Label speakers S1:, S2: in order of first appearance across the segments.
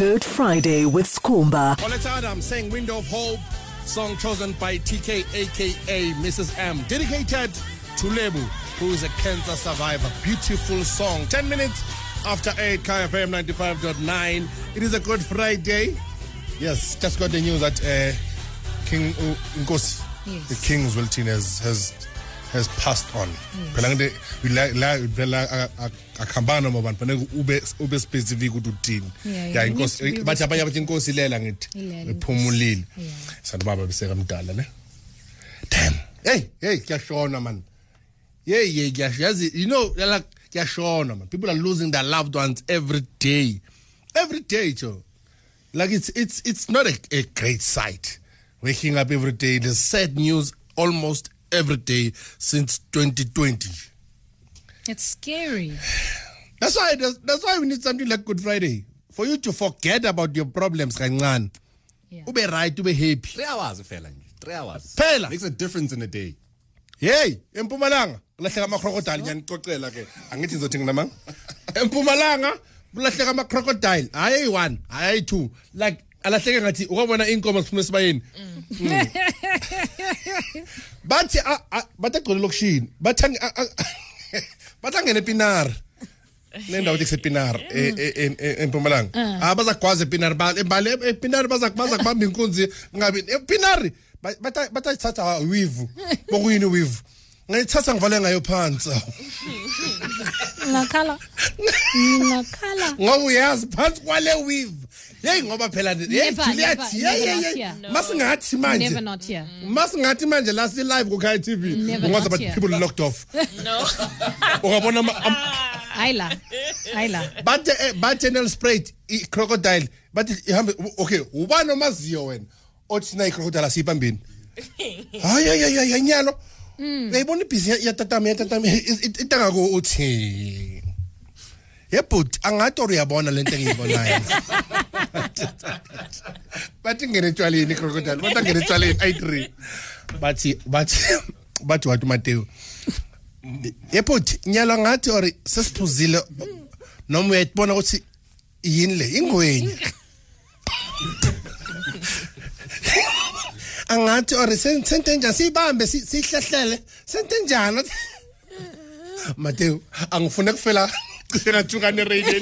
S1: Good Friday with Skumba.
S2: Paulette Adam saying Window of Hope, song chosen by TK aka Mrs. M, dedicated to Lebu, who is a cancer survivor. Beautiful song. 10 minutes after 8, KFM 95.9. It is a Good Friday. Yes, just got the news that uh, King uh, Nkosi,
S3: Yes.
S2: the King Zwelithini has, has has passed on. Phela nginte la la phela akhambana ngoba bantu fanele ube ube specific ukuthi uthini.
S3: Yeah, yeah,
S2: Ya inkosi bathi abanye bathi inkosi ilela ngithi.
S3: Ilela
S2: Iphumulile.
S3: Yeah.
S2: Baba beseka mdala ne. Damn. Hey, hey, kuyashona man. Yeah, yeah, yazi you know like kuyashona man. People are losing their loved ones every day. Every day, Joe. Like it's it's it's not a, a great sight. Waking up every day, there's sad news almost every day since 2020.
S3: It's scary.
S2: That's why that's, that's why we need something like Good Friday for you to forget about your problems kancane.
S3: Yeah.
S2: Ube right, ube happy.
S4: Three hours fela nje. Three hours.
S2: Phela.
S4: Makes a difference in a day.
S2: Hey, empumalanga kulahleka ama crocodile ngiyanicocela ke. Angithi ngizothi nginamanga. Empumalanga kulahleka ama crocodile. Hayi one, hayi two. Like alahleke ngathi ukubona inkomo siphume sibayeni. Mm. Mm. bathi batagcwele lokishini bathani bathangena epinari. Nendawo ethi kusepinar e, e, e, empumalanga. Ah. ah bazagwaza epinar bale epinar bazakubaza kubamba inkunzi ngabi epinar batayithatha wivu bokuyini wivu ngayithatha ngivale ngayo phansi.
S3: Ngakhala. Ngakhala.
S2: Ngoba uyazi phansi kwale wivu yeyi ngoba phela hey
S3: Never, never, never not here.
S2: masingathi manje
S3: Never not here.
S2: masingathi manje la si live ku Kaya TV
S3: Never
S2: ungazi
S3: not
S2: but
S3: here.
S2: people locked off no ungabona ama- am-
S3: Ayla. Ayla.
S2: bathe eh, bathe nel sprayed i crocodile bathi ihambe okay ubani omaziyo wena othi na i crocodile asipambini hayi hayi hayi hayi nyalo mm. uyayibona ibhizi yatatama yatatama eh, eh, eh, itanga ko uthi yebut angathi or uyabona lento engiyibonayo bathi ngene etshwaleni crocodile. Bathi ngene etshwaleni ayi3 bathi bathi bathi wathi Mateo yebut nyalo ngathi or sesiphuzile noma uyayibona ukuthi yini le? Ingweni angathi or sente njani? Siyibambe si- siyihlehlele sente njani? Mateo angifune kufela cishe ngathukane radio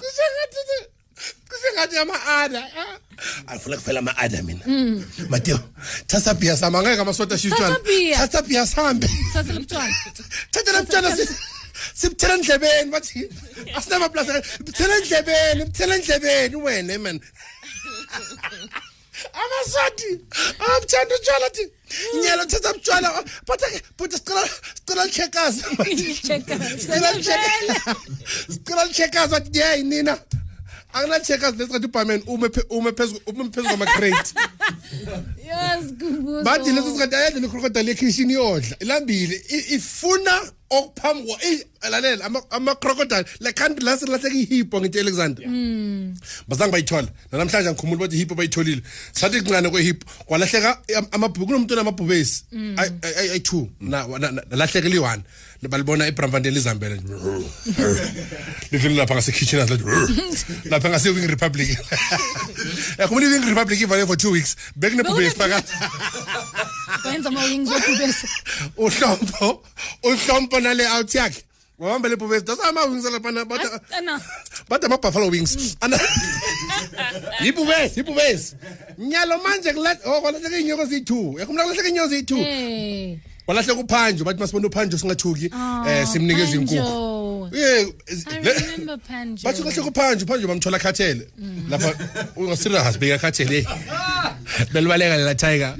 S2: cishe ngathi maada alifuna kufela maada mina mm. matio sasa pia samangani kama
S3: sote shitwana
S2: sasa pia sambe
S3: sasa mtwana
S2: tata mtwana sibuthela endlebeni bathi asinamaplasi buthela endlebeni buthela endlebeni wena man amasati abuthanda utshwala thi nyelo thatha butshwala buta sicela lichekazi sicela lichekazi bathi yeyi nina angina-checkers lesingathi ubhamen ume phezu kwama-crate bathi leso singathi ayadla necrocodile ekhishini yodla. Ilambile ifuna okuphambi eyi, eh, lalela ama- ama-crocodile le country la selahleka ihippo ngithi alexander. Hmm. Bazange bayithola. Nanamhlanje angikhumbula bathi ihippo bayitholile. Sathi kuncane kwehippo kwalahleka kunomuntu onamabhubesi hmm. ayi-two nalahleka liyi-one balibona ebramvandeni lizambele lidlule lapha ngasekhitchen lapha ngase-wing republic. Yakhumbula i-wing republic ivale for two weeks? Bekunebhubesi phakathi
S3: wenza mawuyini ngizokubese
S2: uhlompo uhlompo nale out yakhe. Wahamba le bhubesi dasa
S3: ama-wings
S2: alaphana bada ama-buffalo wings. Mm. Yibhubesi yibhubesi. Nyalo manje oh, kwalahleka iy'nyoko ziyi-two yakho mna kulahleka iy'nyoko ziyi-two
S3: eh.
S2: kwalahleka uphanje bathi masibona uphanje singathuki ah, eh, um simnikeza inkukhu.
S3: Panjo.
S2: yeah
S3: remember Panjo.
S2: bathi kahle kuphanjo uphanjo bamthola khathele. Lapha ungasirious beka khathele. Belibaleka lela tiger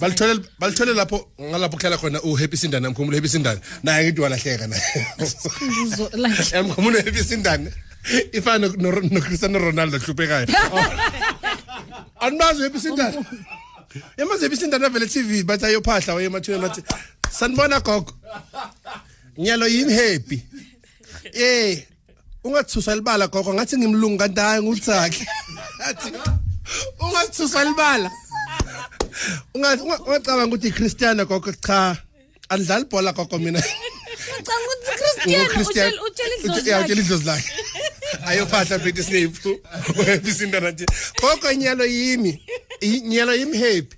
S2: balithole balithole lapho ngalapho kuhlala khona uhappy sindane amkhumula happy sindane. Naye ngithi walahleka naye. Amkhumula happy sindane. Ifana no no Cristiano Ronaldo hluphekayo animazi happy sindane. Yamazi happy sindane vele TV bathi ayophahla waye emathweni bathi sanibona gogo. Nyalo yini happy? eh ungathusa libala gogo ngathi ngimlungu kanti hayi ngutsakhe athi ungathusa libala. Ungathi ungacabanga ukuthi iChristiano gogo cha. Andidlali ibhola gogo mina.
S3: Ngicabanga ukuthi Christian
S2: Christian
S3: utshela utshela
S2: yeah
S3: idlozi
S2: utshela idlozi lakhe. Ayophahla Britney Snape uhappy sindana nje gogo inyalo yimi inyalo yimi happy.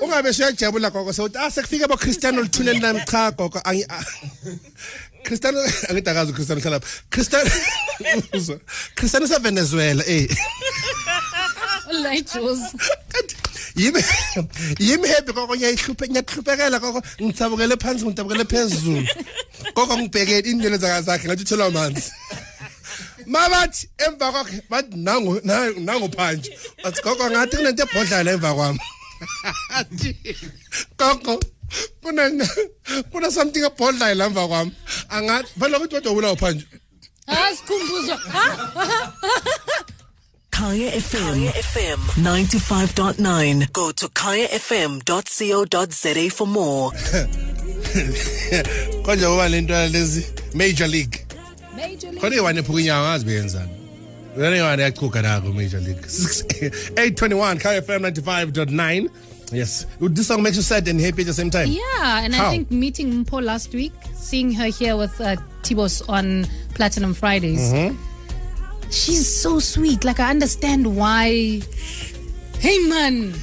S2: Ungabe siyajabula gogo sewuthi ah sekufika abo Cristiano lithuneni nami cha gogo angi ah. Cristiano angidakazi Cristiano hlala Cristiano uzwa Cristiano sa Venezuela eh.
S3: Like Jules.
S2: Kanti yimi yimi happy gogo ngiyayihluphe ngiyahluphekela gogo ngithabukele phansi ngithabukele phezulu. Gogo ngibheke indlela zaka zakhe ngathi uthola amanzi. Mabathi emva kwakhe bathi nangu nangu- nangu phanje bathi gogo ngathi kunento ebhodla la emva kwami. Athi, gogo kuna kuna something ebhodla la emva kwami angathi phela ukuthi kodwa ubulawa phanje
S3: Ah, sikhumbuzo. Ha?
S1: Kaya FM. Kaya FM 95.9. Go to kayafm.co.za for more.
S2: konje ngoba lento lezi major league
S3: Major League.
S2: khona iwane phuka inyawo ngazi beyenzani wena iwane yachuka nako major league 821 KFM 95.9 yes this song makes you sad and happy at the same time
S3: Yeah, and
S2: How?
S3: I think meeting Mpo last week, seeing her here with uh, Tibos on Platinum Fridays,
S2: Mm-hmm.
S3: she's so sweet. Like, I understand why. Hey, man.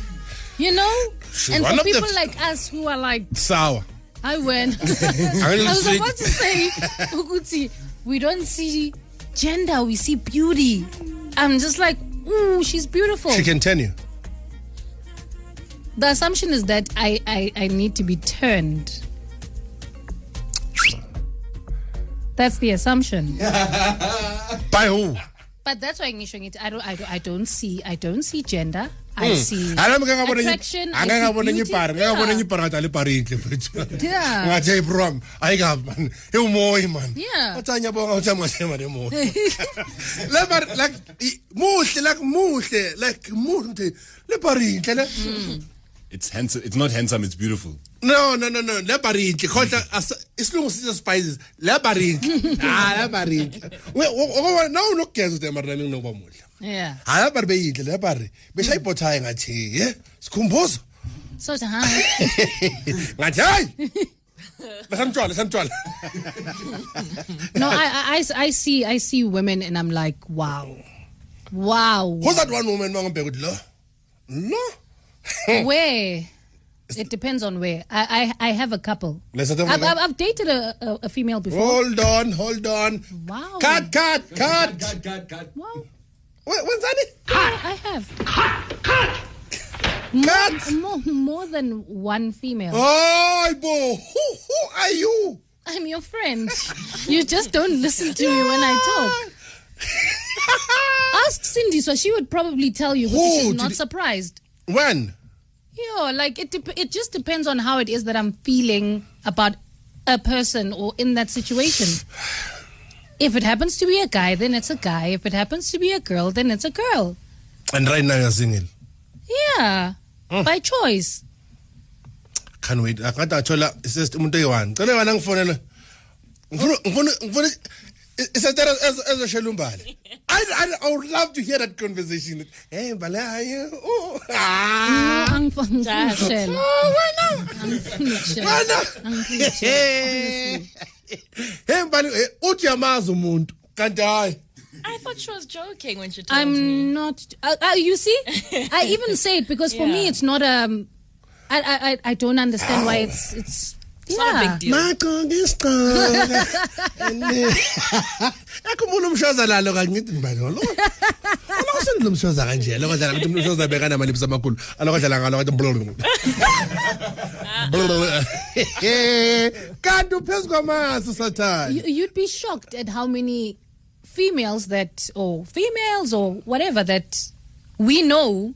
S3: You know?
S2: She's
S3: and for people like us who are like,
S2: sour
S3: I win.
S2: I
S3: was about to say, Ukuti, we don't see gender, we see beauty. I'm just like, ooh, she's beautiful.
S2: she can tell you
S3: the assumption is that I, I, I need to be turned. That's the assumption.
S2: by who
S3: But that's why ngisho ngithi I don't, I don't I don't see I don't see gender. I hmm. see
S2: hayi ngeke ngabona
S3: attraction. I see beauty.
S2: ipari ngeke ngabona enye
S3: Yeah.
S2: ipari ngathi alipari inhle mfethu
S3: Yeah.
S2: ngathi hey bro ayikabi man ewumoya man
S3: Yeah.
S2: athi anyabonga uthi amahle man emoya le like muhle like muhle like muhle le pari inhle le hmm.
S4: It's handsome. It's not handsome. It's beautiful.
S2: no no no no. Le bari inhle kodwa asa- isilungu sithi spices. Le bari inhle ah le bari inhle ngoba nawu nokugeza uthi emarami nginokuba muhle
S3: Yeah.
S2: hayi le bari beyinhle le bari beshayibhothaye ngathi ye sikhumbuzo.
S3: So it's, hi.
S2: ngathi hayi. Lesamtshwala lesamtshwala
S3: no, I, I I I see I see women and I'm like, wow, wow.
S2: who's that one woman mangibheka ukuthi lo? Lo
S3: Where? It depends on where. I I, I have a couple.
S2: Le South
S3: I've, I've, I've dated a, a, a female before.
S2: hold on hold on
S3: Wow.
S2: cut cut cut
S3: Wow.
S2: Wait, wenzani
S3: Yeah, I have.
S2: cut cut.
S3: More, more than one female.
S2: hayi bo who who are you
S3: I'm your friend. You just don't listen to me when I talk. Ask Cindy, so she would probably tell you, but
S2: Who
S3: she's not
S2: it-
S3: surprised.
S2: when
S3: Yeah, like it. Dep- it just depends on how it is that I'm feeling about a person or in that situation. If it happens to be a guy, then it's a guy. If it happens to be a girl, then it's a girl.
S2: and right now you're single
S3: Yeah, hmm. by choice.
S2: can't wait akade athola isist umuntu oyi-one cela eyi-one angifonele ngifuna ngifuna ngifuna isetera ezoshela umbali I, I, I would love to hear that conversation hey mbali hayi oh ah
S3: Angifuni ukushela.
S2: Oh, wena
S3: Angifuni ukushela.
S2: wena
S3: Angifuni ukushela.
S2: hey mbali eh, uthi yamazi umuntu kanti hayi
S5: I thought she was joking when she told me.
S3: I'm not. Uh, uh, you see, I even say it because for me it's not um. I I I- I don't understand why it's it's.
S5: It's not a big deal.
S2: nagqoka isigqoka yakhumbula umshoza lalo kanye ngithi lo aloko sendilo umshoza kanje aloko dlala ukuthi umshoza beka namalipsi amakhulu aloko dlala ngalo kathi kanti uphezu kwamaso sathane.
S3: You, you'd be shocked at how many females that or females or whatever that we know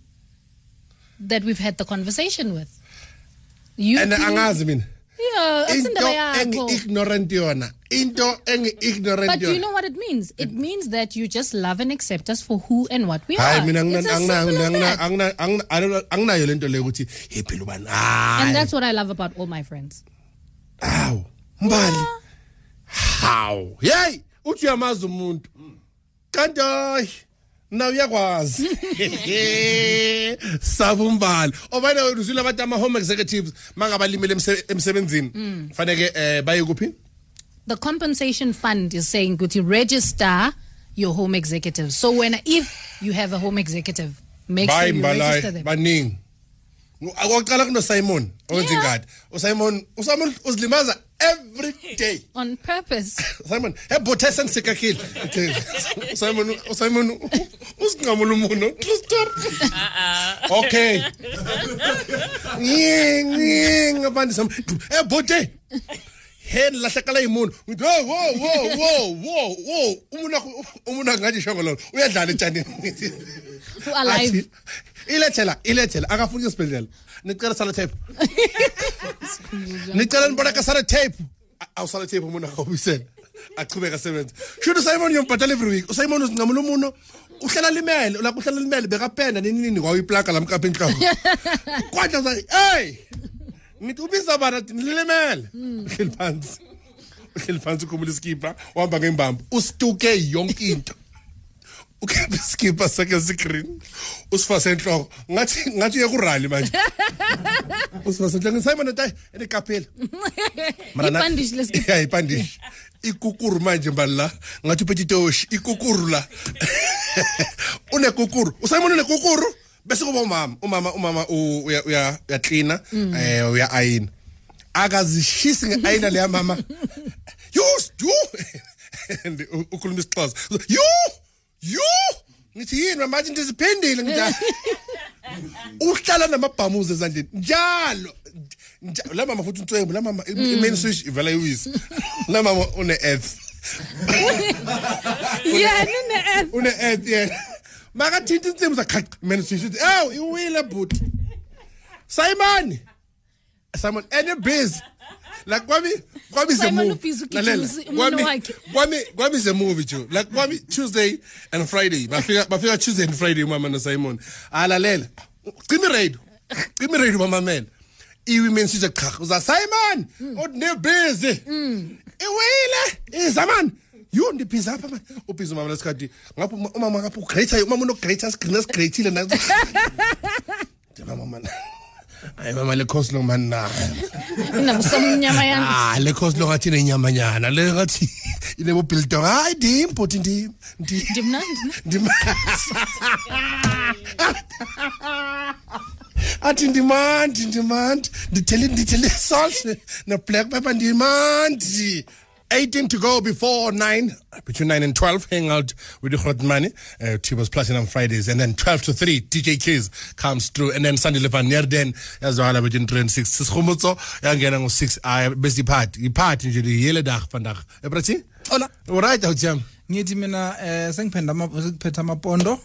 S3: that we've had the conversation with. You
S2: and angazi mina.
S3: yeah,
S2: into
S3: yakho.
S2: engi-ignorant yona into engi-ignorant
S3: But do you know what it means? It means that you just love and accept us for who and what we
S2: hayi
S3: are.
S2: mina
S3: It's as simple as that.
S2: lento leyo ukuthi hey phela ubani
S3: And that's what I love about all my friends.
S2: hawu mbali ah. hawu yeyi uthi uyamazi umuntu hmm. kanti hayi na uyakwazi saba umbali obane uzwile abantu ama-home executives mangabalimele emse- emsebenzini faneke um baye kuphi?
S3: The compensation fund is saying to register your home executive. So when if you have a home executive, make sure you register them.
S2: baningi. Akwaqala kunosimon owenza ingadi. Usimon usimon uzilimaza every day.
S3: On purpose.
S2: simon ebhothe sendisekakile simon oh, simon oh, usinqamula umuno true story uh-uh. okay. Nging abantu sam ebhothe hen lahlakala imuno. Ngithi wo wo wo wo wo wo umuntu wakho- umuntu ngathi shongololo uyadlala etshanini
S3: Who alive.
S2: Athi, ilethela ilethela akafuni esibhedlela nicela sala tape. nicela niboleka sala tape. awusala tape umuntu akawubuyisela achubeka asebenza shoot usimon uyombhatala every week usimon uzinqamula umuno uhlala limele la uhlala limele bekapenda nini nini kwayiplaka lamkapha enhloko kwathi sa hey ngithi ubiza bana athi nilimele uhleli phansi uhleli phansi ukhumula iskipa uhamba ngembambo usituke yonke into ukhipha iskipa sakhe sigreen usifase enhloko ngathi ngathi uye kurally manje usifase enhloko Simon uthi enekaphela
S3: Ibhandishi lesikipa.
S2: ya ibhandishi ikukuru manje mbali la. Ngathi uphethe itoshi ikukuru la. Unekukuru. Usimon unekukuru? Bese kuba umama. Umama umama uya uya uyaklina eh uya ayina. Akazishisi ngeayina leya mama. You you and ukhuluma isixhosa. You you ngithi yini manje ndiziphendile ngithi uhlala namabhamuzi ezandleni. Njalo. Nja- la mama futhi untwembu la mama i-main mm. switch ivela iwisi la mama une-earth.
S3: Yeah, nene-
S2: une-earth. Yena makathinta insimu zakhaqa main switch uthi ew iwile bhuti simon! Simon and busy la kwami kwami
S3: ze
S2: movie. Kwami kwami ze movie too la kwami Tuesday and Friday. Bafika bafika Tuesday and Friday mama no Simon alalela ah, cima radio. Cima radio bamamela i-women size cha uza Simon odinebhizi iwile. Izamani yho ndibhizi apha mani ubhizi umama lesikhathi ngapho umama ngapho ugreater umama unogreater sigcina sigreathile ndimama mani hayi mama le coleslaw man na
S3: Namsomnyama yami.
S2: ah le coleslaw ngathi inenyamanyana le ngathi inebo biltong hayi ndim bhuti ndim ndim.
S3: Ndimnandi, ne?
S2: ndim athi ndimandi ndimandi. Ndithele ndithele salt na black pepper ndimandi 18 to go before 9 between 9 and 12 hang out with the Money uh, Tubers Platinum Fridays and then 12 to 3 DJ Keys comes through and then Sunday Levan near then yazwala between 3 and 6 sisikhumutso yangena ngo6 I basically ay bese iphathi iphathi nje liyele dag vandag ebrathi
S6: Hola.
S2: alright awujam
S6: ngithi mina eh sengiphethe ama sengiphethe amapondo.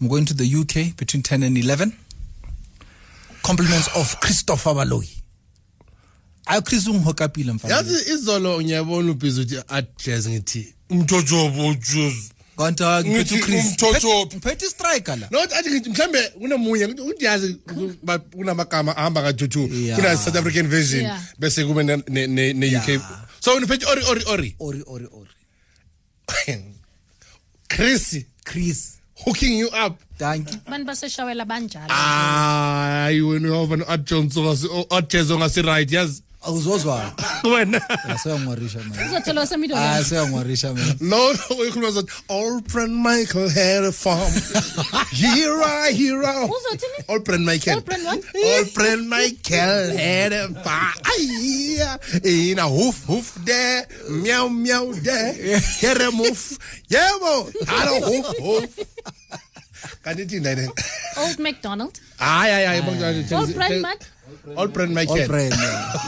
S6: I'm going to the UK between 10 and 11 compliments of Christopher Baloyi ayo Chris ungihokapile mfana.
S2: Yazi izolo ngiyabona ubhizi uthi adjazz ngithi umthojobo ujuzi
S6: kanti ngiphethe
S2: Ngithi
S6: uChris.
S2: umthothophi.
S6: ngiphethe striker la.
S2: Not athi ngithi mhlambe kunomunye ngithi uyazi ba- kunamagama ahamba ka-two
S6: Yeah.
S2: kuna south african version
S3: Yeah.
S2: bese kube ne- ne- ne- ne-uk
S6: Yeah.
S2: so uniphethe ori ori ori.
S6: Ori ori ori.
S2: Chris.
S6: Chris.
S2: Hooking you up.
S6: Thank you.
S3: Abantu baseshawela banjalo.
S2: hayi wena uyova no-adjones adjazz ongasi-right yazi?
S6: Awuzozwa?
S2: Wena.
S6: Aseyangwarisha man
S3: Uzothola wasemiddle.
S6: Ah, aseyangwarisha man
S2: uyikhuluma zothi old brand michael had a farm. Hero hero
S3: Uzothini?
S2: old brand michael.
S3: Old Brand what?
S2: old brand michael had a farm. Ay, in a hoof hoof there meow meow there here a move yebo. Hello hoof hoof. Kanti thina yena.
S3: Old McDonald.
S2: hayi hayi hayi
S3: Old Brand Mac.
S2: all brand
S6: my
S2: all
S6: brand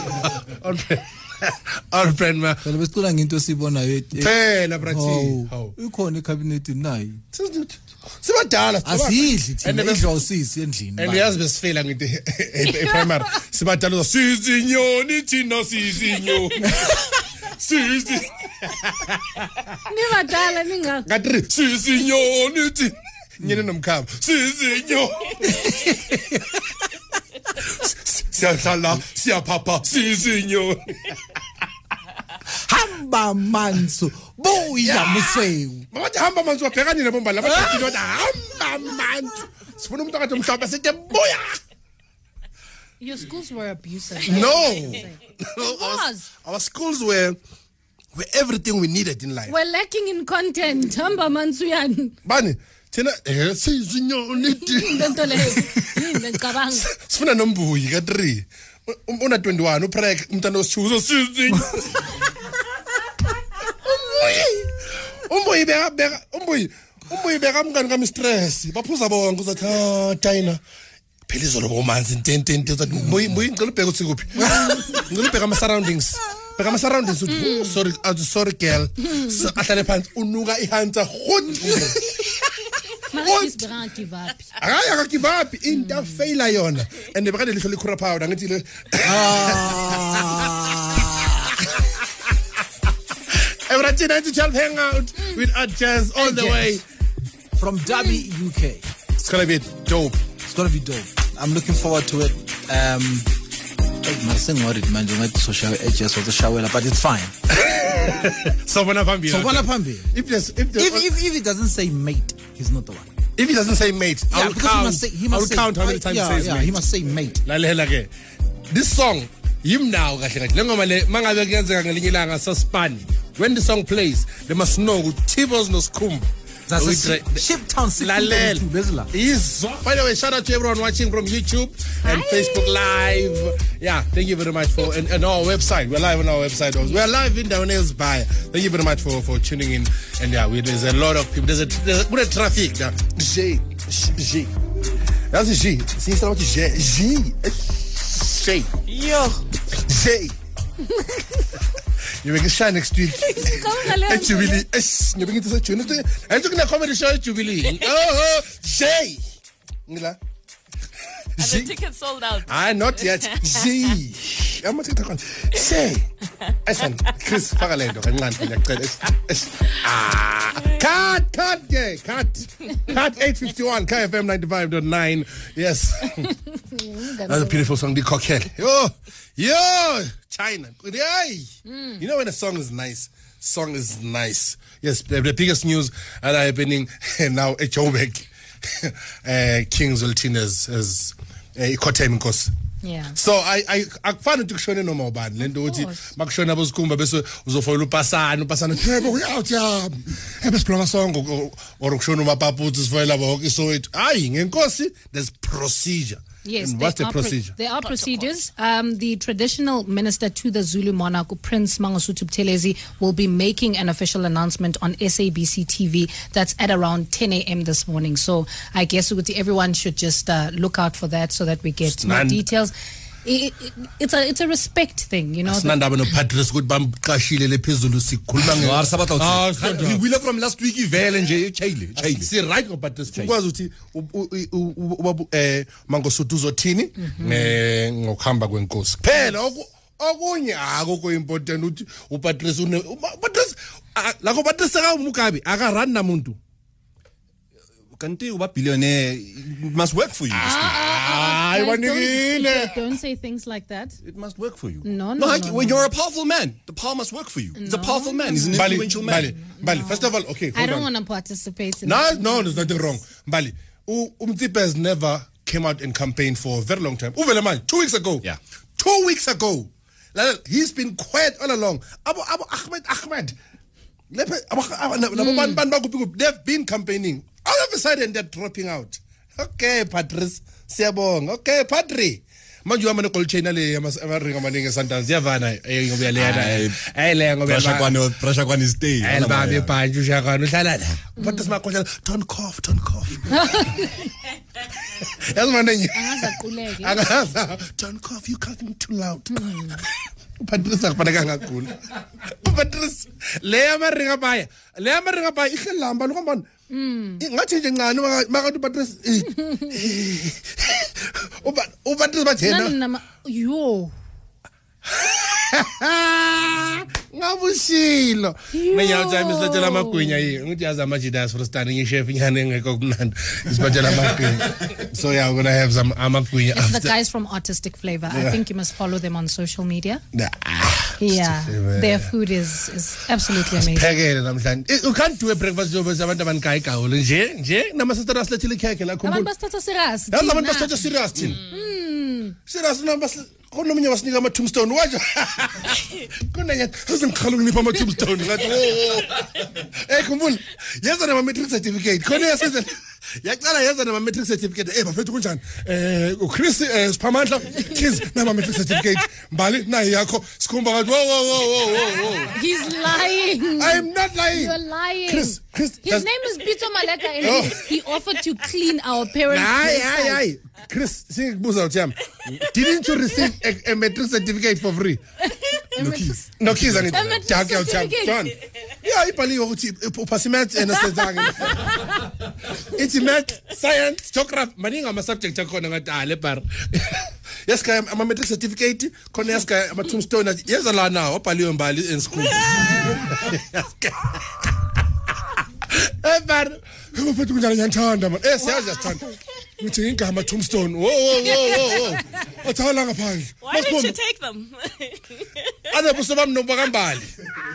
S2: all brand all brand ma.
S6: Phela besicula ngento esibonayo eh,
S2: phela brathi
S6: hawu. Ikhona icabinet nayi.
S2: Siziduthi sibadala
S6: asidli thina idlosisi endlini
S2: and uyazi besifela ngento e-primary e-, sibadala sizinyoni thina sizinyoni. Sizi
S3: nibadala ningakho
S2: ngathi sizinyoni thina nyene nomkhaba sizinyoni. Siyahlala siyaphapha sizinyoni
S6: hamba manso buya muswewu
S2: makathi hamba manzi wabhekanile bomba labaindoda ah! hamba manzi sifuna umuntu akade mhlawumbe sithi buya
S3: Your schools were abusive.
S2: No.
S3: It
S2: no our,
S3: was.
S2: our schools were were everything we needed in life.
S3: We're lacking in content. Hamba mansuyan.
S2: Bani, thina eh sizinyoni.
S3: Lento leyo. Yini ngicabanga.
S2: Sifuna nombuyi ka 3. Una 21 uprek umntana osithuzo sizinyo. Umbuyi. Beka beka umbuyi. Umbuyi beka mngani kami stress. Baphuza bonke uzathi ah Dina. Phela izolo bomanzi intente into uzathi umbuyi umbuyi ngicela ubheke uthi kuphi. Ngicela ubheke ama surroundings. Bheka ama surroundings uthi "Oh, sorry uh, sorry girl. So, Ahlale phansi unuka ihanta hot.
S3: Mara isibheka give up.
S2: hayi akagive up into afeyila yona and bekade lihlo likhura powder ngithi le Everything 9 to 12 hang out with Art Jazz all the
S6: Jazz.
S2: way.
S6: From Derby, UK.
S2: It's gonna be dope.
S6: It's gonna be dope. I'm looking forward to it. Um, masengworried manje ngathi soshawe edges wazoshawela but it's fine.
S2: So when I'm
S6: so bona phambili
S2: if if,
S6: if, if, if it doesn't say mate he's not the one.
S2: If he doesn't say mate, I will count.
S6: he must say he
S2: I will
S6: say
S2: count how many times
S6: yeah,
S2: he says
S6: yeah,
S2: mate.
S6: he must say mate.
S2: Lalela ke. This song yimnawo kahle kahle. Le mangabe kuyenzeka ngelinye ilanga when the song plays they must know ukuthi Tibos nosikhumba
S6: That's a
S2: We
S6: ship-
S2: dra-
S6: Shiptown 1632,
S2: Lalela.
S6: bezla.
S2: Izwa. By the way, shout out to everyone watching from YouTube and Facebook Live. Yeah, thank you very much for and, and our website. We're live on our website. also. We're live in Downers Bay. Thank you very much for for tuning in. And yeah, we, there's a lot of people. There's a there's a, what a traffic now. J J. That's a G. See, it's not J G. J
S5: Yo.
S2: J. You make a shine next week.
S3: Ngicabanga leyo
S2: at Jubilee. Eish, ngibe ngithi seJune. Ayitho kune comedy show at Jubilee. Oh, J. Ngila.
S5: And the tickets sold out.
S2: Ah, not yet. Z. Amathitha khona. Say. Asan, Chris faka lento kancane ngiyacela. Ah. Cut, cut, yeah, cut. Cut 851 KFM 95.9. Yes. That's a beautiful song, the cockhead. Yo, yo, China. Yay. You know when a song is nice, song is nice. Yes, the, the biggest news that are happening now at Joburg. uh, King Zwelithini has, has uh, ikhotheme inkosi.
S3: Yeah.
S2: so i i akufani ukuthi kushone noma ubani lento ukuthi
S3: course.
S2: makushona abozikhumba bese uzofoyela upasana upasana yebo uyaut yami ebe siphonga songo or kushona umapaputsi sifoyela bonke isowethu hayi ngenkosi there's procedure
S3: Yes,
S2: and
S3: there
S2: what's the
S3: are pro- there are procedures. Um, the traditional minister to the Zulu monarch, Prince Mangosuthu Buthelezi, will be making an official announcement on SABC TV. That's at around 10 a.m. this morning. So I guess everyone should just uh, look out for that so that we get more details. It, it, it's a it's a respect thing, you know.
S2: sinandaba nopatrice ukuthi bamqashile lephezulu sikhuluma nge-
S4: Ngwari sabatla
S2: Ah,
S4: uthi.
S2: sodwa.
S4: We- we left from last week ivele nje echayile echayile.
S2: si right ngopatrice ukwazi ukuthi u- u- u- u- ubaba eh mangosuthu uzothini eh ngokuhamba kwenkosi phela oku- okunye akukho important ukuthi upatrice une upa- patrice ah, lakho patrice ka umukabi akarani namuntu
S4: Kanti uba billionaire it must work for you. this thing.
S2: hayi
S3: Guys,
S2: banikile
S3: don't, don't say things like that.
S4: It must work for you.
S3: No, no,
S4: like,
S3: no,
S4: when
S3: no.
S4: you're a powerful man, the power must work for you. He's a powerful man. He's an
S2: Mbali,
S4: influential
S2: Mbali,
S4: man.
S2: Mbali, first of all okay
S3: I don't want to participate in
S2: No,
S3: that.
S2: no, there's nothing wrong. Bali U- Umotsepe has never came out and campaigned for a very long time. Uvele manje, two weeks ago.
S4: Yeah.
S2: Two weeks ago. He's been quiet all along. Abo, abo, Ahmed, Ahmed. Hmm. They've been campaigning. All of a sudden, they're dropping out. Okay, Patrice. Siyabonga. Okay, Padre. manje uhamba ne-gold chain ale amaringa amaningi esantans iyavana eh, ngoba uyaleya
S4: Hayi. Eh.
S2: ayi leya ngoba
S4: Pressure
S2: uyalibamba.
S4: kwani pressure kwani stay.
S2: elibambe ibhantshi ushakana uhlala la but simakhohlana don't cough don't cough yazi manenye
S3: Angaze aquleke.
S2: akaza don't cough you coughing too loud hmm. upatrice akufanekanga agula upatrice le amaringa baya le amaringa baya ihlelamba lokwambona mm. ngathi nje ncane makathi upatrice eh, eh, upatrice bathi yena
S3: yo.
S2: ngabushilo ngenyawutsami
S3: Yo.
S2: silotshela amagwinya yi ngithi yazi amajidas frostan ngishef inyane engekho kumnandi sibotshela amagwinya so yeah we're gonna have some amagwinya
S3: It's the guys from Artistic Flavor. I think you must follow them on social media.
S2: Nah,
S3: Yeah, their food is is absolutely amazing.
S2: namhlanje. Eh, you can't do a breakfast job abantu abanikayigawule nje nje namasisitera asilethile ikhekhe
S3: Abantu
S2: lakhumbula
S3: basithatha serious.
S2: yazi abantu basithatha serious thina. Serious number kunomnye wasinika ama-tombstone watsho kunanyaka ukunipha ama-tombstone ngathi oh, oh. ekhumbula yenza nama-matric certificate. Khona yasenza yacala yeza nama-matric certificate. Ey bafethu kunjani? Um uchris um siphamandla kis nama-matric certificate. Mbali nayi yakho. Sikhumba ngathi wo wo wo wo wo wo.
S3: He's lying.
S2: i'm not lying.
S3: You're lying.
S2: Chris, Chris,
S3: His
S2: does-
S3: name is Peter Maleka and
S2: Oh.
S3: he, offered to clean our parents'
S2: hayi hayi hayi chris singikubuza uthi yami didn't you receive a, a matric certificate for free nokhiza nithi jake
S3: awujump
S2: John yeah ibhaliwe ukuthi uphasa maths and asenzange ithi maths science geography. Maningi ama subject akhona ngadala bar yesikhaya ama matric certificate khona yesikhaya ama tombstone. Yeza la nawo abhaliwe mbali in school. Ebar bar, ubaphethe kunjani ngiyanthanda man. Eh siyazi siyasithanda. Ngithi ingama tombstone. Wo wo wo wo wo. Othala ngaphandle.
S5: Why didn't you take them?
S2: Ade buso bami nobakambali.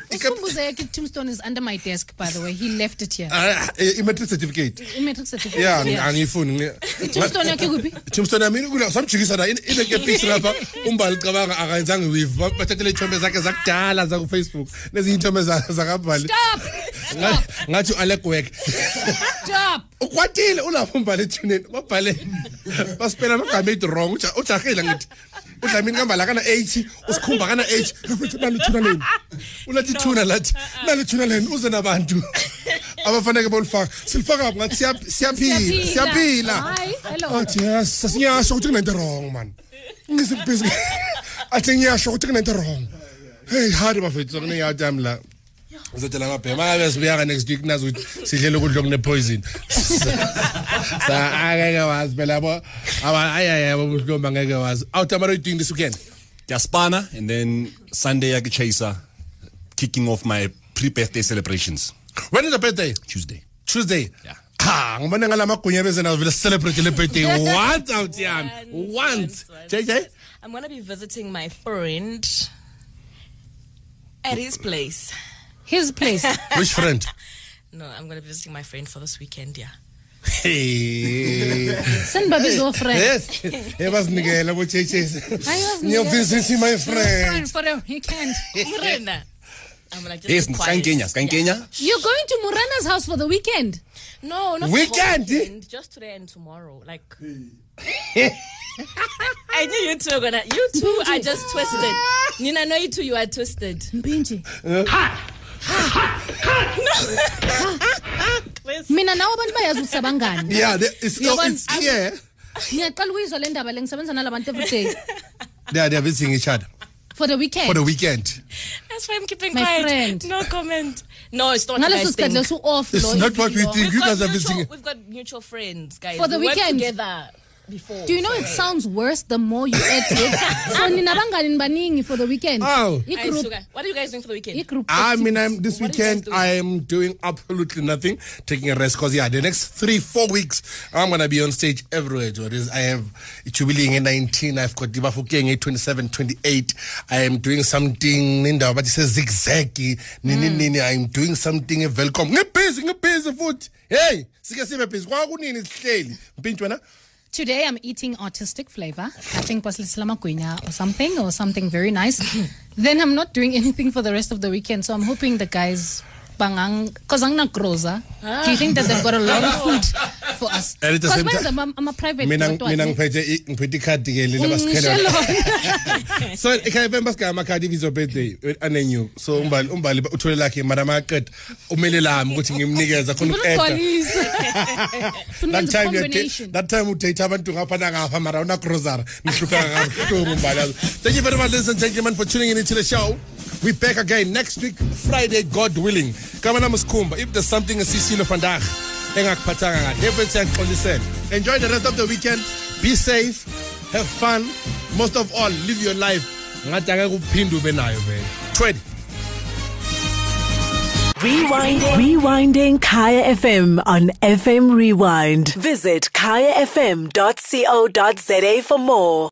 S3: Usikhumbuze ke tombstone is under my desk by the way. He left it here.
S2: Ah, i matric certificate.
S3: I-matric certificate.
S2: Yeah,
S3: Yeah.
S2: angifuni.
S3: Tombstone yakhe kuphi?
S2: Tombstone yami kula samjikisa la ile ke picture lapha umbali cabanga akayenzanga weave. Bathathele ithombe zakhe zakudala za ku Facebook. Lezi ithombe zakabali.
S3: Stop.
S2: Nga- Ngathi Alec work.
S3: Stop.
S2: ukwatile ulapho umbhale ethuneni babhale basipela amagama ethi wrong uja- ujahile ngithi udlamini kambala kana 80 usikhumba kana 80 futhi nalithuna leni ulathi thuna lathi nalithuna leni uze nabantu. Abafanele bolifaka. Silifaka ngathi siya- siyaphila siyaphila.
S3: Hayi, hello.
S2: athi yes sasiyasho ukuthi kunento wrong man. Ngisibhizi athi ngiyasho ukuthi kunento wrong. Hey hard bafethu sokuneyatami la. Uzotela amabhema ah, ngabe sibuyaka next week nazi ukuthi sidlele ukudla okune-poison sa angeke wazi phela yabo. Ayayabo buhlomba angeke wazi. Out amaro you doing this weekend?
S4: Jaspana and then Sunday I chaser uh, kicking off my pre-birthday celebrations.
S2: When is the birthday?
S4: Tuesday.
S2: tuesday?
S4: Yeah.
S2: ha ngibona ngala magunya beze nazo vele celebrate le birthday. Once out yami. Once jj
S5: I'm gonna be visiting my friend at his place.
S3: His place.
S2: which friend
S5: No, I'm gonna be visiting my friend for this weekend. Yeah.
S2: hey
S3: Send Bobby's old friend.
S2: yes ebasinikela bo jj
S3: Hayi, wazi
S2: ngiyovisit my
S3: Your
S2: friend
S3: for a weekend.
S5: Murena. I'm like just
S4: Yes,
S5: be quiet.
S4: Kenya, Kenya.
S3: You're going to Murana's house for the weekend.
S5: No, not
S2: Weekend?
S5: The weekend, just today and tomorrow. Like. I knew you two were gonna. You two are just twisted. Nina, I know you two. You are twisted.
S3: Mpinji.
S5: Chris.
S3: Mina nawe abantu bayazi ukuthi sabangani.
S2: yeah there- oh, it's, oh,
S3: Uyabona,
S2: it's clear
S3: Ngiyaqala ukuyizwa le ndaba le ngisebenza nalabantu every day
S2: they are, they are visiting each other
S3: for the weekend.
S2: for the weekend
S5: That's why I'm keeping
S3: My
S5: quiet.
S3: friend.
S5: No comment. No, it's not.
S3: Ngaleso
S5: Guys,
S3: sikhathi
S5: thing.
S3: lesu off
S2: It's not what we
S3: ivilo.
S2: think. You guys are visiting-
S5: we've got mutual friends, guys.
S3: For the
S5: we worked
S3: weekend.
S5: together before.
S3: Do you know it sounds worse the more you add to it? so nina bangani nibaningi for the weekend.
S2: Oh.
S5: Guys,
S3: I-group,
S5: what are you guys doing for the weekend?
S3: i-group.
S2: I ah, mean, I'm this
S5: What are you guys
S2: weekend. I am doing absolutely nothing, taking a rest. Cause yeah, the next three, four weeks, I'm gonna be on stage everywhere. Joris. I have Jubilee in 19. I've got Dibafukeng at 27, 28. I am doing something. Ninda, but it says zigzaggy. Nini, mm. nini. I'm doing something. Welcome. Ngibusy, ngibusy foot. Hey, sike sibe busy. Kwa kunini sihleli. Mpintshi wena?
S3: Today I'm eating artistic flavor. I think Paslisla Maguina or something or something very nice. then I'm not doing anything for the rest of the weekend. So I'm hoping the guys bangang because I'm not groza. Do you think that they've got a lot of food for us?
S2: And at the same
S3: Because
S2: time-
S3: I'm, I'm a private
S2: Mina ngiphethe ngiphethe ikhadi ke leli
S3: Ngisho
S2: basikhela.
S3: lona.
S2: so ekhaya bemba sigama amakhadi ibizo birthday anenyu so umbali umbali uthole lakhe mara maqeda umele lami ukuthi ngimnikeza khona
S3: Ufuna
S2: uqeda
S3: ukugcwalisa. Ufuna
S2: that time that time udate abantu ngapha nangapha mara una grocery nihlupheka kakhulu umbali thank you very much ladies and gentlemen for tuning in into the show we back again next week friday god willing. Kama nami sikhumba if there's something kahle everything siyaxolisela enjoy the rest of the weekend. Be safe. Have fun. Most of all live your life. Ngathi angeke uphinde ube nayo vele 20
S1: Rewinding. Rewinding Kaya FM on FM Rewind. Visit kayafm.co.za for more.